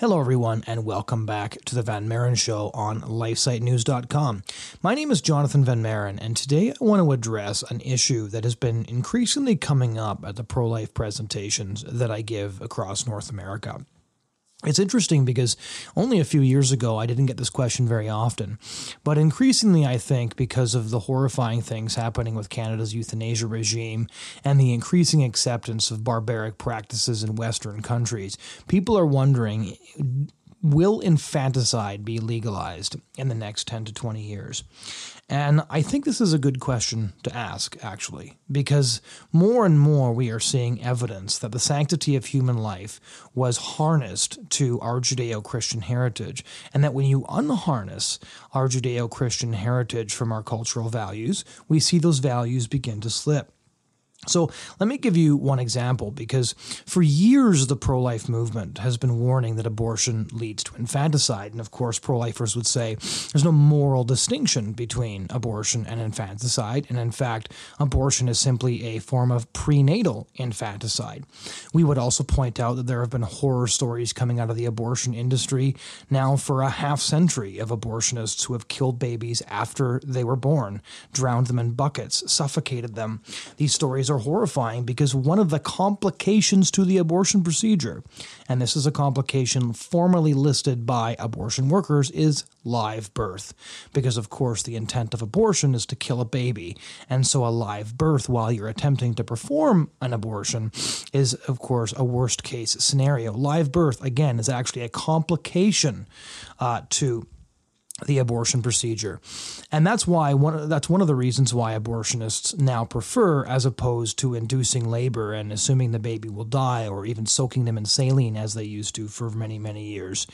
Hello, everyone, and welcome back to the Van Maren Show on LifeSiteNews.com. My name is Jonathan Van Maren, and today I want to address an issue that has been increasingly coming up at the pro life presentations that I give across North America. It's interesting because only a few years ago I didn't get this question very often. But increasingly, I think, because of the horrifying things happening with Canada's euthanasia regime and the increasing acceptance of barbaric practices in Western countries, people are wondering will infanticide be legalized in the next 10 to 20 years? And I think this is a good question to ask, actually, because more and more we are seeing evidence that the sanctity of human life was harnessed to our Judeo Christian heritage, and that when you unharness our Judeo Christian heritage from our cultural values, we see those values begin to slip. So let me give you one example because for years the pro life movement has been warning that abortion leads to infanticide. And of course, pro lifers would say there's no moral distinction between abortion and infanticide. And in fact, abortion is simply a form of prenatal infanticide. We would also point out that there have been horror stories coming out of the abortion industry now for a half century of abortionists who have killed babies after they were born, drowned them in buckets, suffocated them. These stories are are horrifying because one of the complications to the abortion procedure, and this is a complication formally listed by abortion workers, is live birth. Because, of course, the intent of abortion is to kill a baby. And so a live birth while you're attempting to perform an abortion is, of course, a worst case scenario. Live birth, again, is actually a complication uh, to the abortion procedure. And that's why one that's one of the reasons why abortionists now prefer as opposed to inducing labor and assuming the baby will die or even soaking them in saline as they used to for many many years.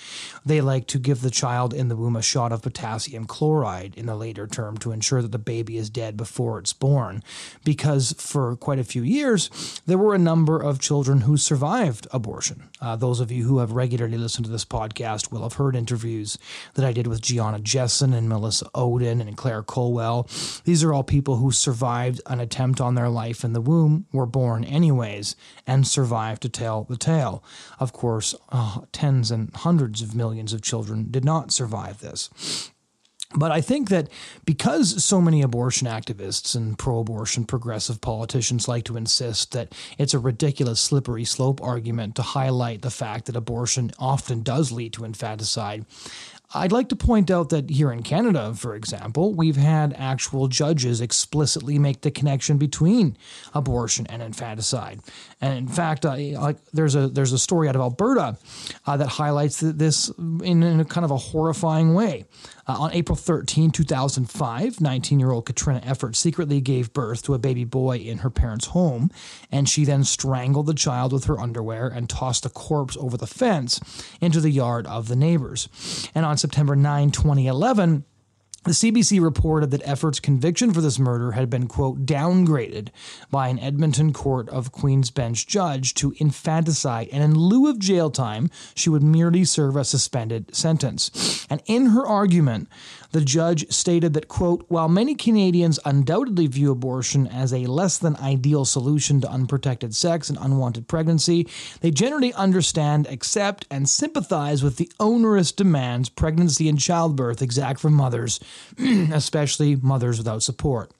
They like to give the child in the womb a shot of potassium chloride in the later term to ensure that the baby is dead before it's born because for quite a few years there were a number of children who survived abortion. Uh, those of you who have regularly listened to this podcast will have heard interviews that I did with Gianna Donna Jessen and Melissa Ohden and Claire Culwell. These are all people who survived an attempt on their life in the womb, were born anyways, and survived to tell the tale. Of course, uh, tens and hundreds of millions of children did not survive this. But I think that because so many abortion activists and pro abortion progressive politicians like to insist that it's a ridiculous slippery slope argument to highlight the fact that abortion often does lead to infanticide, I'd like to point out that here in Canada, for example, we've had actual judges explicitly make the connection between abortion and infanticide. And in fact, uh, like there's a there's a story out of Alberta uh, that highlights this in, in, a kind of a horrifying way. Uh, on April 13, 2005, 19 year old Katrina Effert secretly gave birth to a baby boy in her parents' home, and she then strangled the child with her underwear and tossed the corpse over the fence into the yard of the neighbors. And on September 9, 2011, the CBC reported that Effert's conviction for this murder had been, quote, downgraded by an Edmonton Court of Queen's Bench judge to infanticide, and in lieu of jail time, she would merely serve a suspended sentence. And in her argument, the judge stated that, quote, while many Canadians undoubtedly view abortion as a less than ideal solution to unprotected sex and unwanted pregnancy, they generally understand, accept, and sympathize with the onerous demands pregnancy and childbirth exact from mothers, especially mothers without support.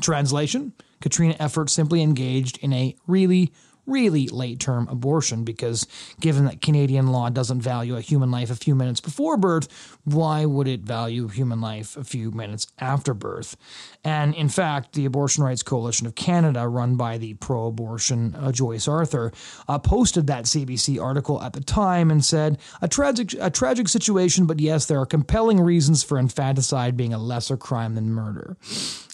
Translation Katrina Effert simply engaged in a really really late term abortion because given that Canadian law doesn't value a human life a few minutes before birth, why would it value human life a few minutes after birth? And in fact, the Abortion Rights Coalition of Canada, run by the pro abortion uh, Joyce Arthur, uh, posted that CBC article at the time and said, a tragic, a tragic situation, but yes, there are compelling reasons for infanticide being a lesser crime than murder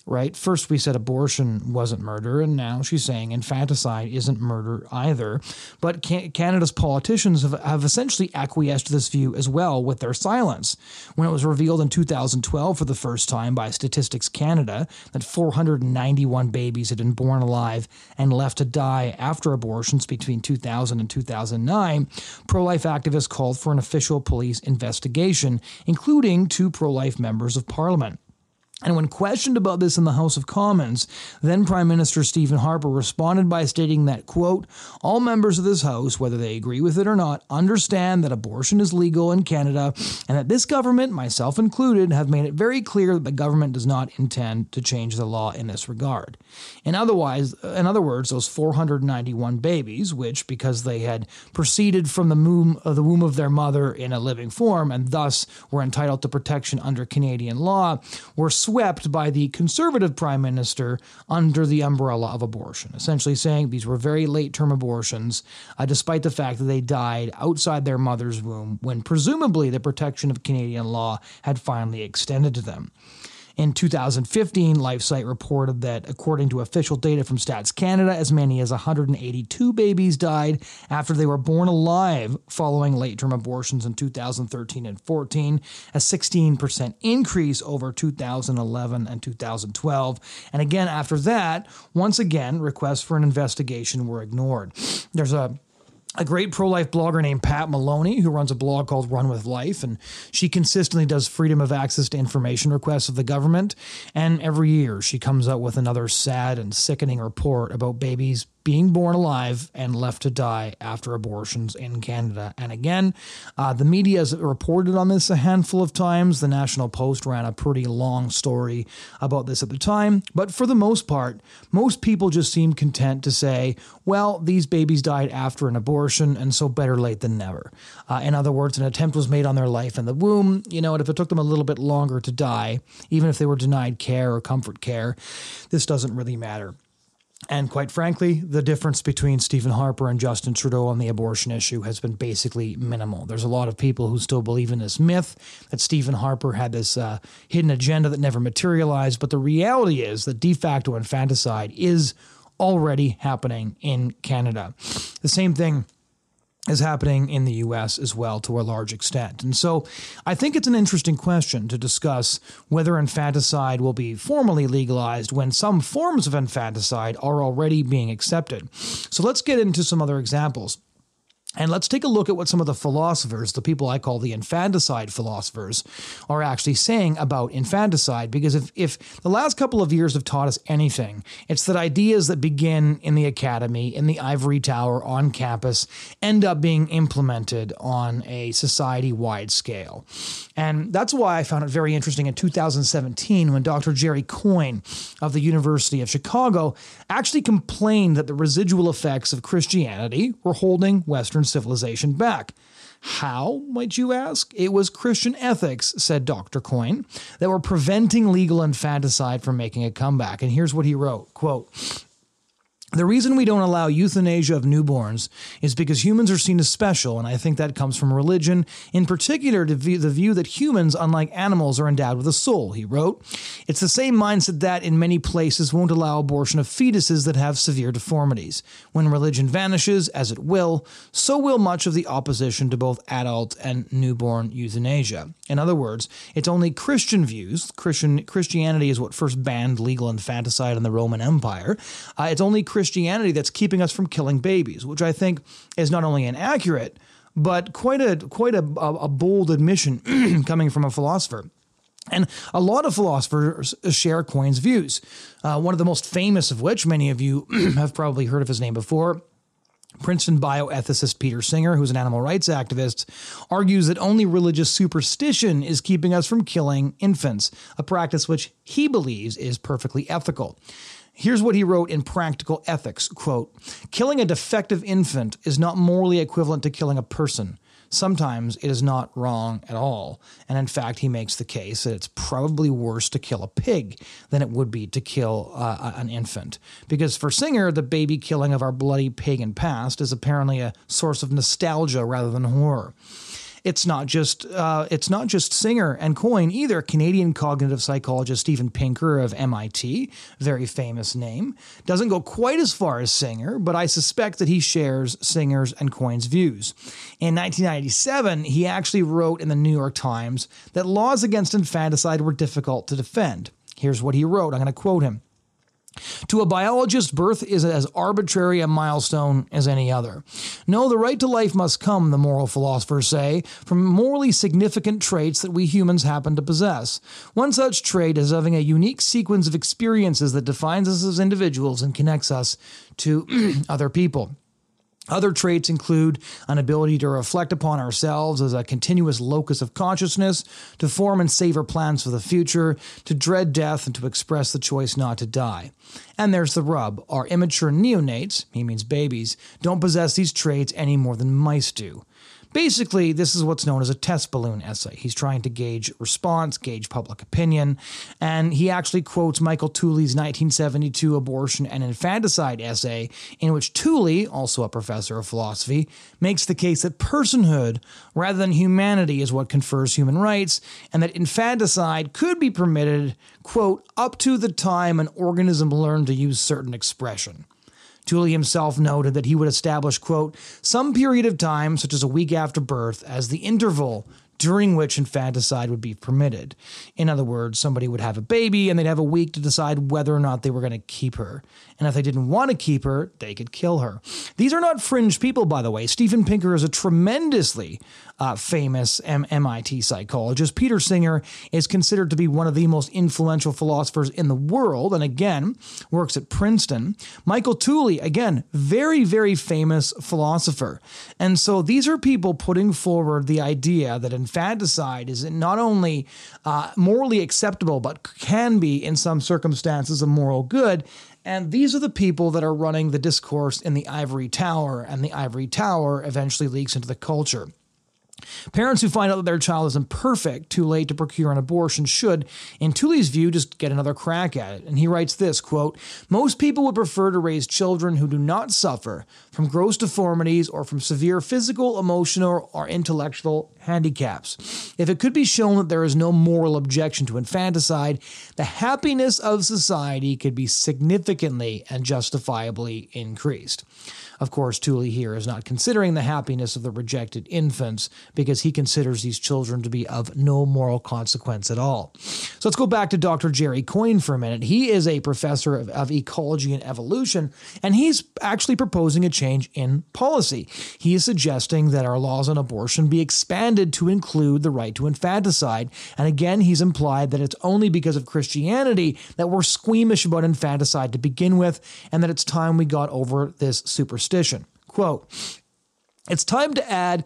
right? First, we said abortion wasn't murder, and now she's saying infanticide isn't murder either. But Canada's politicians have, have essentially acquiesced to this view as well with their silence. When it was revealed in 2012 for the first time by Statistics Canada that 491 babies had been born alive and left to die after abortions between 2000 and 2009, pro life activists called for an official police investigation, including two pro life members of parliament. And when questioned about this in the House of Commons, then Prime Minister Stephen Harper responded by stating that, quote, all members of this House, whether they agree with it or not, understand that abortion is legal in Canada and that this government, myself included, have made it very clear that the government does not intend to change the law in this regard. In otherwise, in other words, those 491 babies, which, because they had proceeded from the womb, uh, the womb of their mother in a living form and thus were entitled to protection under Canadian law, were swept by the conservative prime minister under the umbrella of abortion, essentially saying these were very late term abortions, uh, despite the fact that they died outside their mother's womb when presumably the protection of Canadian law had finally extended to them. In 2015, LifeSite reported that, according to official data from Stats Canada, as many as 182 babies died after they were born alive following late term abortions in 2013 and 14, a 16% increase over 2011 and 2012. And again, after that, once again, requests for an investigation were ignored. There's a a great pro life blogger named Pat Maloney, who runs a blog called Run with Life, and she consistently does freedom of access to information requests of the government. And every year she comes out with another sad and sickening report about babies being born alive and left to die after abortions in Canada. And again, uh, the media has reported on this a handful of times. The National Post ran a pretty long story about this at the time. But for the most part, most people just seem content to say, well, these babies died after an abortion, and so better late than never. Uh, in other words, an attempt was made on their life in the womb, you know, and if it took them a little bit longer to die, even if they were denied care or comfort care, this doesn't really matter. And quite frankly, the difference between Stephen Harper and Justin Trudeau on the abortion issue has been basically minimal. There's a lot of people who still believe in this myth that Stephen Harper had this uh, hidden agenda that never materialized. But the reality is that de facto infanticide is already happening in Canada. The same thing is happening in the US as well to a large extent. And so I think it's an interesting question to discuss whether infanticide will be formally legalized when some forms of infanticide are already being accepted. So let's get into some other examples. And let's take a look at what some of the philosophers, the people I call the infanticide philosophers, are actually saying about infanticide. Because if, if the last couple of years have taught us anything, it's that ideas that begin in the academy, in the ivory tower, on campus, end up being implemented on a society wide scale. And that's why I found it very interesting in 2017 when Dr. Jerry Coyne of the University of Chicago actually complained that the residual effects of Christianity were holding Western civilization back. How, might you ask? It was Christian ethics, said Dr. Coyne, that were preventing legal infanticide from making a comeback. And here's what he wrote quote, the reason we don't allow euthanasia of newborns is because humans are seen as special, and I think that comes from religion, in particular the view that humans, unlike animals, are endowed with a soul, he wrote. It's the same mindset that, in many places, won't allow abortion of fetuses that have severe deformities. When religion vanishes, as it will, so will much of the opposition to both adult and newborn euthanasia. In other words, it's only Christian views, Christian Christianity is what first banned legal infanticide in the Roman Empire. Uh, it's only Christian Christianity that's keeping us from killing babies, which I think is not only inaccurate, but quite a quite a, a bold admission coming from a philosopher. And a lot of philosophers share Coyne's views. Uh, one of the most famous of which, many of you have probably heard of his name before, Princeton bioethicist Peter Singer, who's an animal rights activist, argues that only religious superstition is keeping us from killing infants, a practice which he believes is perfectly ethical. Here's what he wrote in Practical Ethics quote, Killing a defective infant is not morally equivalent to killing a person. Sometimes it is not wrong at all. And in fact, he makes the case that it's probably worse to kill a pig than it would be to kill uh, an infant. Because for Singer, the baby killing of our bloody pagan past is apparently a source of nostalgia rather than horror. It's not just uh, it's not just Singer and Coyne either. Canadian cognitive psychologist Steven Pinker of MIT, very famous name, doesn't go quite as far as Singer, but I suspect that he shares Singer's and Coyne's views. In 1997, he actually wrote in the New York Times that laws against infanticide were difficult to defend. Here's what he wrote. I'm going to quote him. To a biologist, birth is as arbitrary a milestone as any other. No, the right to life must come, the moral philosophers say, from morally significant traits that we humans happen to possess. One such trait is having a unique sequence of experiences that defines us as individuals and connects us to other people. Other traits include an ability to reflect upon ourselves as a continuous locus of consciousness, to form and savor plans for the future, to dread death, and to express the choice not to die. And there's the rub our immature neonates, he means babies, don't possess these traits any more than mice do. Basically, this is what's known as a test balloon essay. He's trying to gauge response, gauge public opinion, and he actually quotes Michael Tooley's 1972 abortion and infanticide essay, in which Tooley, also a professor of philosophy, makes the case that personhood rather than humanity is what confers human rights, and that infanticide could be permitted, quote, up to the time an organism learned to use certain expression. Tooley himself noted that he would establish, quote, some period of time, such as a week after birth, as the interval during which infanticide would be permitted. In other words, somebody would have a baby and they'd have a week to decide whether or not they were going to keep her. And if they didn't want to keep her, they could kill her. These are not fringe people, by the way. Steven Pinker is a tremendously uh, famous M- MIT psychologist. Peter Singer is considered to be one of the most influential philosophers in the world, and again, works at Princeton. Michael Tooley, again, very, very famous philosopher. And so these are people putting forward the idea that infanticide is not only uh, morally acceptable, but can be, in some circumstances, a moral good. And these are the people that are running the discourse in the ivory tower, and the ivory tower eventually leaks into the culture. Parents who find out that their child is imperfect too late to procure an abortion should, in Tooley's view, just get another crack at it. And he writes this quote, Most people would prefer to raise children who do not suffer from gross deformities or from severe physical, emotional, or intellectual handicaps. If it could be shown that there is no moral objection to infanticide, the happiness of society could be significantly and justifiably increased. Of course, Tooley here is not considering the happiness of the rejected infants because he considers these children to be of no moral consequence at all. So let's go back to Dr. Jerry Coyne for a minute. He is a professor of, of ecology and evolution, and he's actually proposing a change in policy. He is suggesting that our laws on abortion be expanded to include the right to infanticide. And again, he's implied that it's only because of Christianity that we're squeamish about infanticide to begin with, and that it's time we got over this superstition. Quote, it's time to add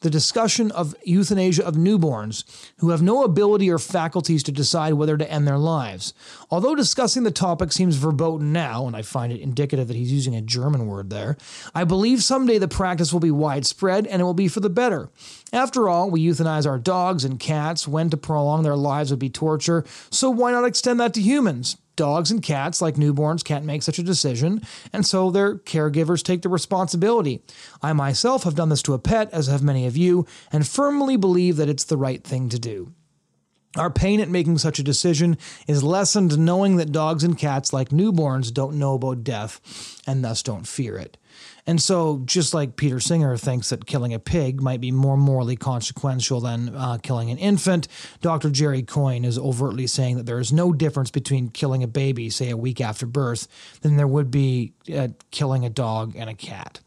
the discussion of euthanasia of newborns who have no ability or faculties to decide whether to end their lives. Although discussing the topic seems verboten now, and I find it indicative that he's using a German word there, I believe someday the practice will be widespread and it will be for the better. After all, we euthanize our dogs and cats when to prolong their lives would be torture, so why not extend that to humans? Dogs and cats, like newborns, can't make such a decision, and so their caregivers take the responsibility. I myself have done this to a pet, as have many of you, and firmly believe that it's the right thing to do. Our pain at making such a decision is lessened knowing that dogs and cats, like newborns, don't know about death and thus don't fear it. And so, just like Peter Singer thinks that killing a pig might be more morally consequential than uh, killing an infant, Dr. Jerry Coyne is overtly saying that there is no difference between killing a baby, say a week after birth, than there would be uh, killing a dog and a cat.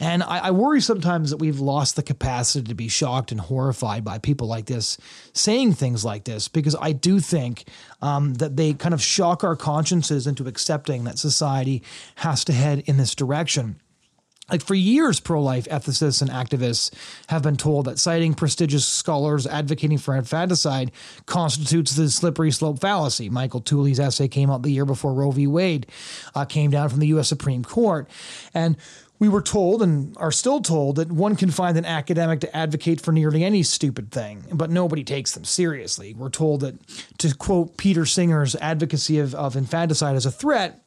And I, I, worry sometimes that we've lost the capacity to be shocked and horrified by people like this saying things like this, because I do think um, that they kind of shock our consciences into accepting that society has to head in this direction. Like for years, pro life ethicists and activists have been told that citing prestigious scholars advocating for infanticide constitutes the slippery slope fallacy. Michael Tooley's essay came out the year before Roe v. Wade uh, came down from the U.S. Supreme Court. And we were told and are still told that one can find an academic to advocate for nearly any stupid thing, but nobody takes them seriously. We're told that, to quote Peter Singer's advocacy of, of infanticide as a threat,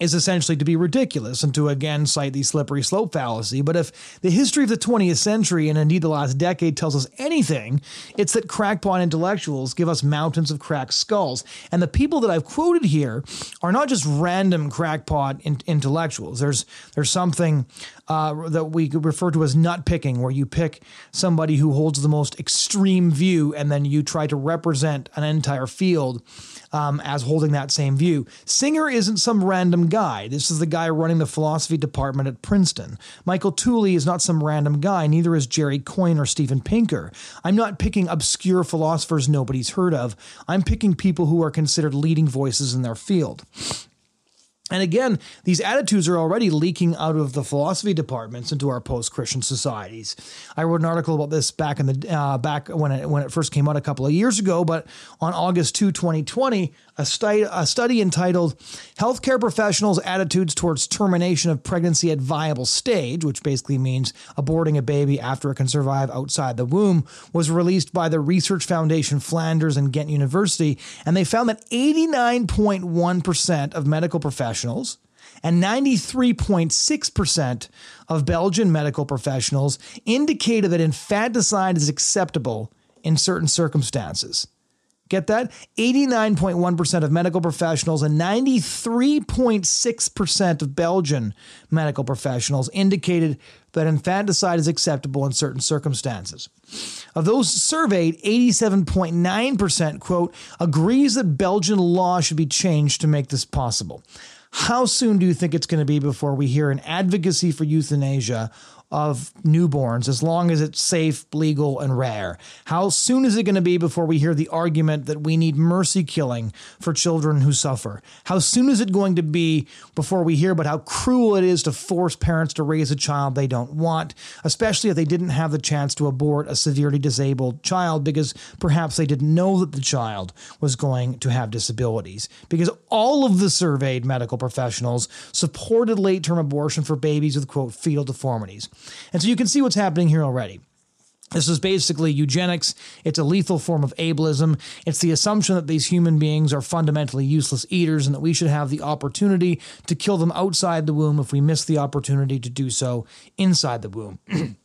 is essentially to be ridiculous and to again cite the slippery slope fallacy. But if the history of the 20th century and indeed the last decade tells us anything, it's that crackpot intellectuals give us mountains of cracked skulls. And the people that I've quoted here are not just random crackpot in- intellectuals. There's there's something uh, that we refer to as nut picking, where you pick somebody who holds the most extreme view and then you try to represent an entire field um, as holding that same view. Singer isn't some random guy. This is the guy running the philosophy department at Princeton. Michael Tooley is not some random guy, neither is Jerry Coyne or Steven Pinker. I'm not picking obscure philosophers nobody's heard of. I'm picking people who are considered leading voices in their field. And again, these attitudes are already leaking out of the philosophy departments into our post-Christian societies. I wrote an article about this back in the uh, back when it when it first came out a couple of years ago. But on August 2, 2020, a study, a study entitled Healthcare Professionals' Attitudes Towards Termination of Pregnancy at Viable Stage, which basically means aborting a baby after it can survive outside the womb, was released by the Research Foundation Flanders and Ghent University. And they found that 89.1% of medical professionals and 93.6% of Belgian medical professionals indicated that infanticide is acceptable in certain circumstances. Get that? 89.1% of medical professionals and 93.6% of Belgian medical professionals indicated that infanticide is acceptable in certain circumstances. Of those surveyed, 87.9% quote agrees that Belgian law should be changed to make this possible. How soon do you think it's going to be before we hear an advocacy for euthanasia of newborns as long as it's safe, legal, and rare? How soon is it going to be before we hear the argument that we need mercy killing for children who suffer? How soon is it going to be before we hear about how cruel it is to force parents to raise a child they don't want, especially if they didn't have the chance to abort a severely disabled child because perhaps they didn't know that the child was going to have disabilities? Because all of the surveyed medical professionals supported late term abortion for babies with, quote, fetal deformities. And so you can see what's happening here already. This is basically eugenics. It's a lethal form of ableism. It's the assumption that these human beings are fundamentally useless eaters and that we should have the opportunity to kill them outside the womb if we miss the opportunity to do so inside the womb.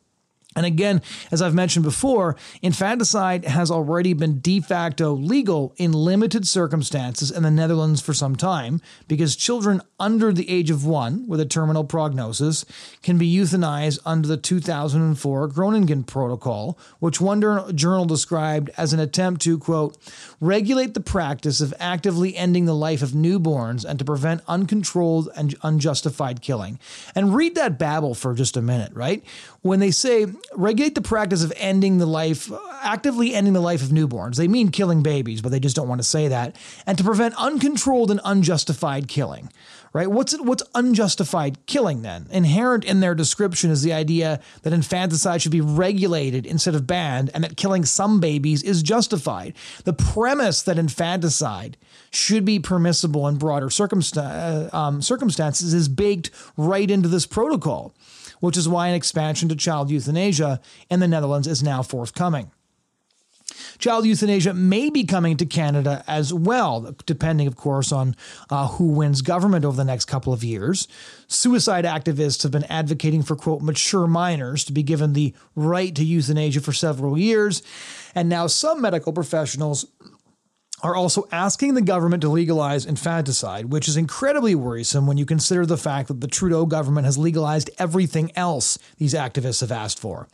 And again, as I've mentioned before, infanticide has already been de facto legal in limited circumstances in the Netherlands for some time because children under the age of one with a terminal prognosis can be euthanized under the 2004 Groningen Protocol, which one journal described as an attempt to, quote, regulate the practice of actively ending the life of newborns and to prevent uncontrolled and unjustified killing. And read that babble for just a minute, right? When they say regulate the practice of ending the life, actively ending the life of newborns. They mean killing babies, but they just don't want to say that. And to prevent uncontrolled and unjustified killing. Right? What's what's unjustified killing then? Inherent in their description is the idea that infanticide should be regulated instead of banned, and that killing some babies is justified. The premise that infanticide should be permissible in broader uh, um, circumstances is baked right into this protocol which is why an expansion to child euthanasia in the Netherlands is now forthcoming. Child euthanasia may be coming to Canada as well, depending, of course, on uh, who wins government over the next couple of years. Suicide activists have been advocating for, quote, mature minors to be given the right to euthanasia for several years. And now some medical professionals are also asking the government to legalize infanticide, which is incredibly worrisome when you consider the fact that the Trudeau government has legalized everything else these activists have asked for.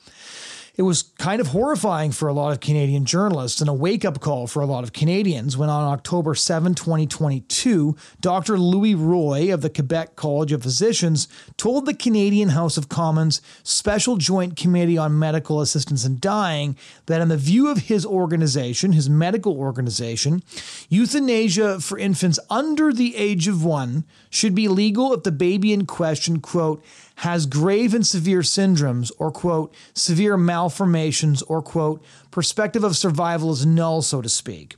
It was kind of horrifying for a lot of Canadian journalists and a wake up call for a lot of Canadians when on October 7, 2022, Dr. Louis Roy of the Quebec College of Physicians told the Canadian House of Commons Special Joint Committee on Medical Assistance in Dying that, in the view of his organization, his medical organization, euthanasia for infants under the age of one should be legal if the baby in question, quote, has grave and severe syndromes or, quote, severe malformations or, quote, perspective of survival is null, so to speak.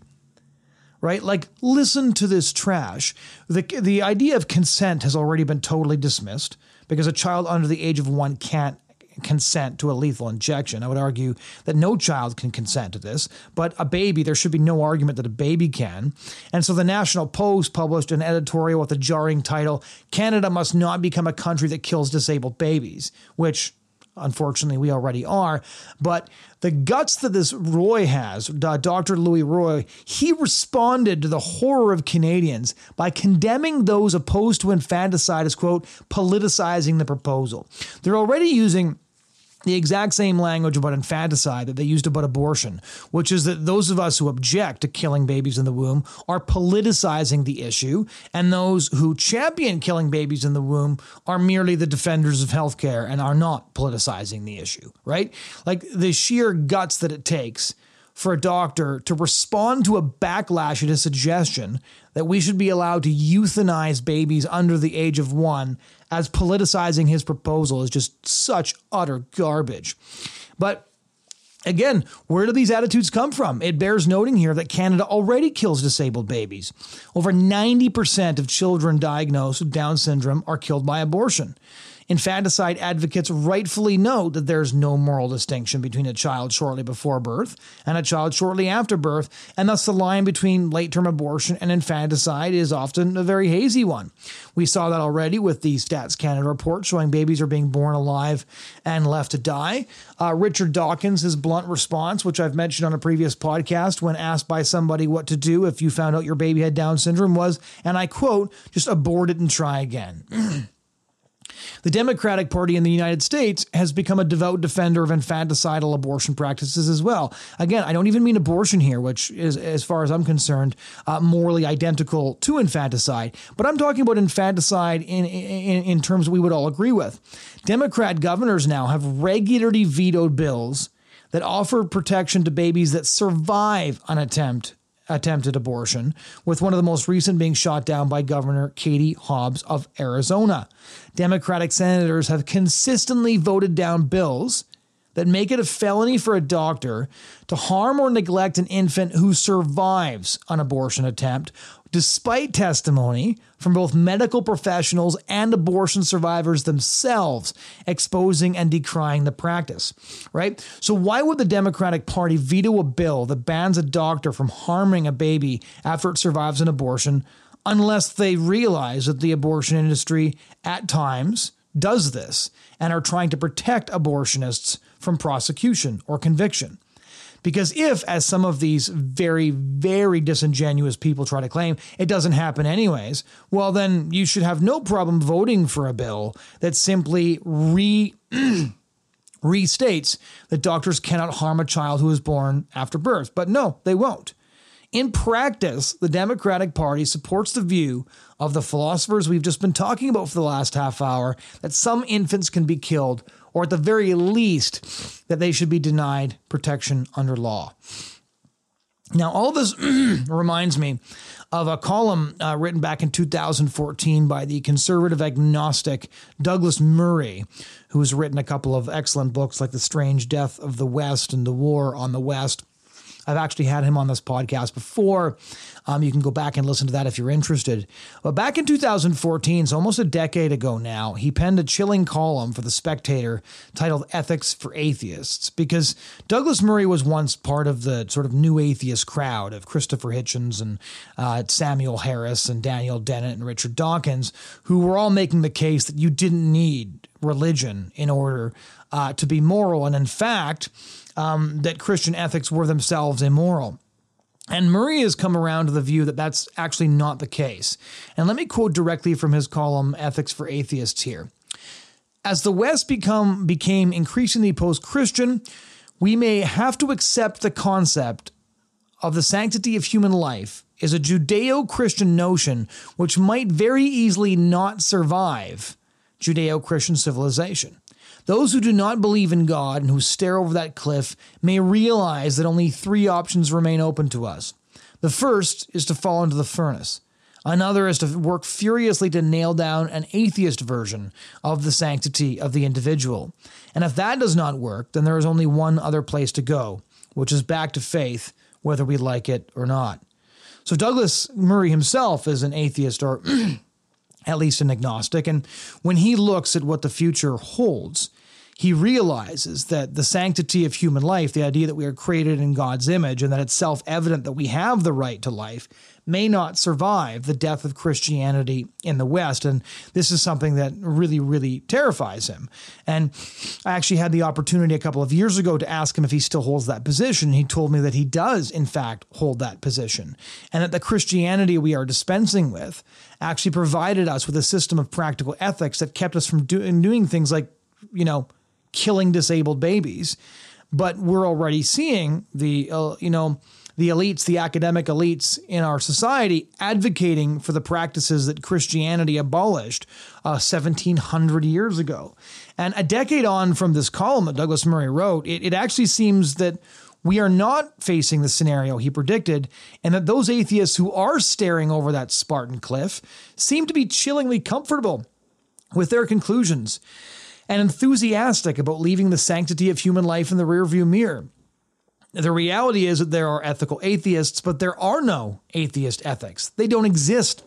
Right? Like, listen to this trash. The, the idea of consent has already been totally dismissed because a child under the age of one can't consent to a lethal injection. I would argue that no child can consent to this, but a baby, there should be no argument that a baby can. And so the National Post published an editorial with the jarring title Canada must not become a country that kills disabled babies, which unfortunately we already are. But the guts that this Roy has, uh, Dr. Louis Roy, he responded to the horror of Canadians by condemning those opposed to infanticide as, quote, politicizing the proposal. They're already using the exact same language about infanticide that they used about abortion, which is that those of us who object to killing babies in the womb are politicizing the issue, and those who champion killing babies in the womb are merely the defenders of healthcare and are not politicizing the issue, right? Like the sheer guts that it takes for a doctor to respond to a backlash at a suggestion that we should be allowed to euthanize babies under the age of one as politicizing his proposal is just such utter garbage. But Again, where do these attitudes come from? It bears noting here that Canada already kills disabled babies. Over 90% of children diagnosed with Down syndrome are killed by abortion. Infanticide advocates rightfully note that there's no moral distinction between a child shortly before birth and a child shortly after birth, and thus the line between late term abortion and infanticide is often a very hazy one. We saw that already with the Stats Canada report showing babies are being born alive and left to die. Uh, Richard Dawkins, his blunt response, which I've mentioned on a previous podcast when asked by somebody what to do if you found out your baby had Down syndrome, was, and I quote, just abort it and try again. The Democratic Party in the United States has become a devout defender of infanticidal abortion practices as well. Again, I don't even mean abortion here, which is, as far as I'm concerned, uh, morally identical to infanticide, but I'm talking about infanticide in, in, in terms we would all agree with. Democrat governors now have regularly vetoed bills that offer protection to babies that survive an attempt attempted abortion, with one of the most recent being shot down by Governor Katie Hobbs of Arizona. Democratic senators have consistently voted down bills that make it a felony for a doctor to harm or neglect an infant who survives an abortion attempt despite testimony from both medical professionals and abortion survivors themselves exposing and decrying the practice, right? So, why would the Democratic Party veto a bill that bans a doctor from harming a baby after it survives an abortion unless they realize that the abortion industry at times does this and are trying to protect abortionists from prosecution or conviction? Because if, as some of these very, very disingenuous people try to claim, it doesn't happen anyways, well, then you should have no problem voting for a bill that simply re. restates that doctors cannot harm a child who is born after birth. But no, they won't. In practice, the Democratic Party supports the view of the philosophers we've just been talking about for the last half hour that some infants can be killed or at the very least, that they should be denied protection under law. Now, all this reminds me of a column uh, written back in 2014 by the conservative agnostic Douglas Murray, who has written a couple of excellent books like The Strange Death of the West and The War on the West. I've actually had him on this podcast before. Um, you can go back and listen to that if you're interested. But back in 2014, so almost a decade ago now, he penned a chilling column for The Spectator titled Ethics for Atheists because Douglas Murray was once part of the sort of new atheist crowd of Christopher Hitchens and uh, Samuel Harris and Daniel Dennett and Richard Dawkins, who were all making the case that you didn't need religion in order uh, to be moral. And in fact, um, that Christian ethics were themselves immoral. And Murray has come around to the view that that's actually not the case. And let me quote directly from his column, Ethics for Atheists, here. As the West become, became increasingly post Christian, we may have to accept the concept of the sanctity of human life is a Judeo Christian notion which might very easily not survive Judeo Christian civilization. Those who do not believe in God and who stare over that cliff may realize that only three options remain open to us. The first is to fall into the furnace. Another is to work furiously to nail down an atheist version of the sanctity of the individual. And if that does not work, then there is only one other place to go, which is back to faith, whether we like it or not. So Douglas Murray himself is an atheist or at least an agnostic. And when he looks at what the future holds, he realizes that the sanctity of human life, the idea that we are created in God's image and that it's self evident that we have the right to life, may not survive the death of Christianity in the West. And this is something that really, really terrifies him. And I actually had the opportunity a couple of years ago to ask him if he still holds that position. He told me that he does, in fact, hold that position, and that the Christianity we are dispensing with actually provided us with a system of practical ethics that kept us from doing, doing things like, you know, killing disabled babies. But we're already seeing the, uh, you know, the elites, the academic elites in our society, advocating for the practices that Christianity abolished uh, 1700 years ago. And a decade on from this column that Douglas Murray wrote, it, it actually seems that we are not facing the scenario he predicted, and that those atheists who are staring over that Spartan cliff seem to be chillingly comfortable with their conclusions and enthusiastic about leaving the sanctity of human life in the rearview mirror. The reality is that there are ethical atheists, but there are no atheist ethics. They don't exist.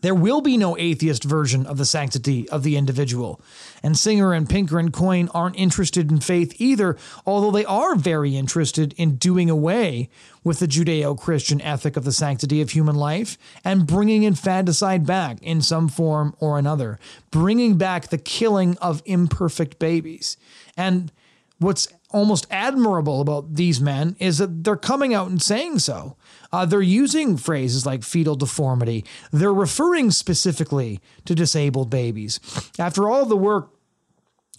There will be no atheist version of the sanctity of the individual. And Singer and Pinker and Coyne aren't interested in faith either, although they are very interested in doing away with the Judeo Christian ethic of the sanctity of human life and bringing infanticide back in some form or another, bringing back the killing of imperfect babies. And what's almost admirable about these men is that they're coming out and saying so. Uh, they're using phrases like fetal deformity. They're referring specifically to disabled babies. After all the work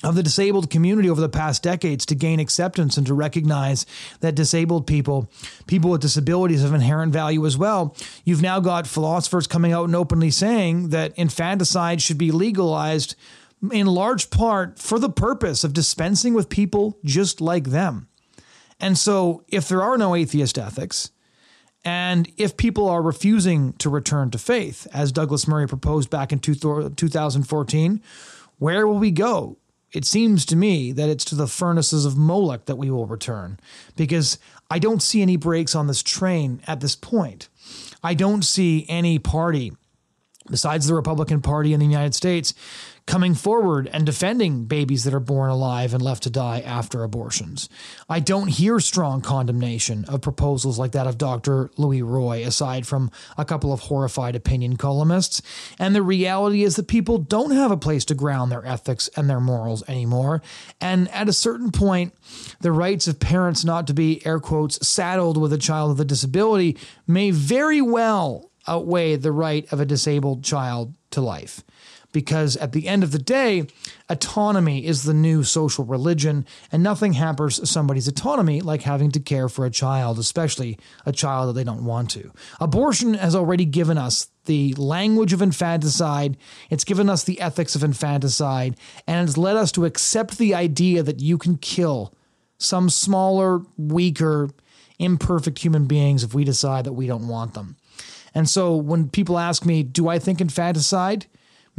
of the disabled community over the past decades to gain acceptance and to recognize that disabled people, people with disabilities, have inherent value as well. You've now got philosophers coming out and openly saying that infanticide should be legalized in large part for the purpose of dispensing with people just like them. And so, if there are no atheist ethics, and if people are refusing to return to faith, as Douglas Murray proposed back in 2014, where will we go? It seems to me that it's to the furnaces of Moloch that we will return, because I don't see any brakes on this train at this point. I don't see any party besides the Republican Party in the United States coming forward and defending babies that are born alive and left to die after abortions. I don't hear strong condemnation of proposals like that of Dr. Louis Roy, aside from a couple of horrified opinion columnists. And the reality is that people don't have a place to ground their ethics and their morals anymore. And at a certain point, the rights of parents not to be, air quotes, saddled with a child with a disability may very well outweigh the right of a disabled child to life because at the end of the day, autonomy is the new social religion, and nothing hampers somebody's autonomy like having to care for a child, especially a child that they don't want to. Abortion has already given us the language of infanticide, it's given us the ethics of infanticide, and it's led us to accept the idea that you can kill some smaller, weaker, imperfect human beings if we decide that we don't want them. And so when people ask me, do I think infanticide?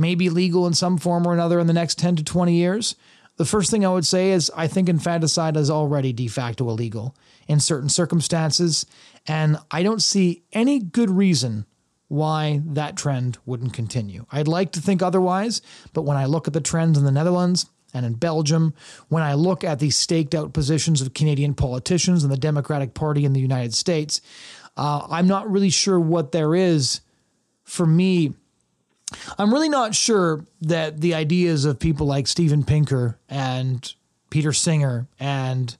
May be legal in some form or another in the next 10 to 20 years, the first thing I would say is I think infanticide is already de facto illegal in certain circumstances, and I don't see any good reason why that trend wouldn't continue. I'd like to think otherwise, but when I look at the trends in the Netherlands and in Belgium, when I look at the staked out positions of Canadian politicians and the Democratic Party in the United States, uh, I'm not really sure what there is for me I'm really not sure that the ideas of people like Steven Pinker and Peter Singer and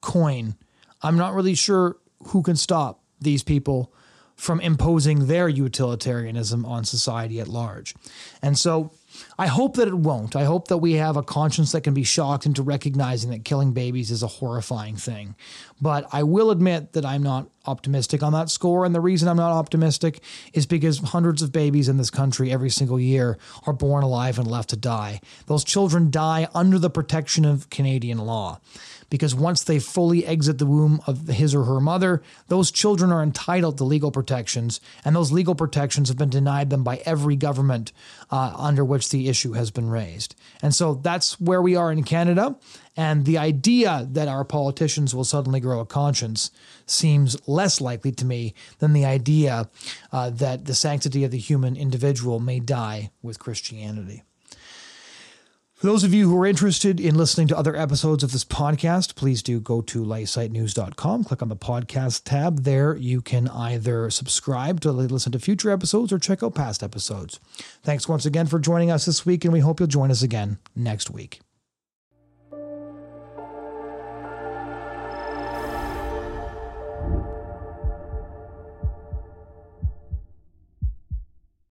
Coyne, I'm not really sure who can stop these people from imposing their utilitarianism on society at large. And so I hope that it won't. I hope that we have a conscience that can be shocked into recognizing that killing babies is a horrifying thing. But I will admit that I'm not optimistic on that score. And the reason I'm not optimistic is because hundreds of babies in this country every single year are born alive and left to die. Those children die under the protection of Canadian law because once they fully exit the womb of his or her mother, those children are entitled to legal protections, and those legal protections have been denied them by every government uh, under which the issue has been raised. And so that's where we are in Canada. And the idea that our politicians will suddenly grow a conscience seems less likely to me than the idea uh, that the sanctity of the human individual may die with Christianity. For those of you who are interested in listening to other episodes of this podcast, please do go to lifesitenews.com, click on the podcast tab. There you can either subscribe to listen to future episodes or check out past episodes. Thanks once again for joining us this week, and we hope you'll join us again next week.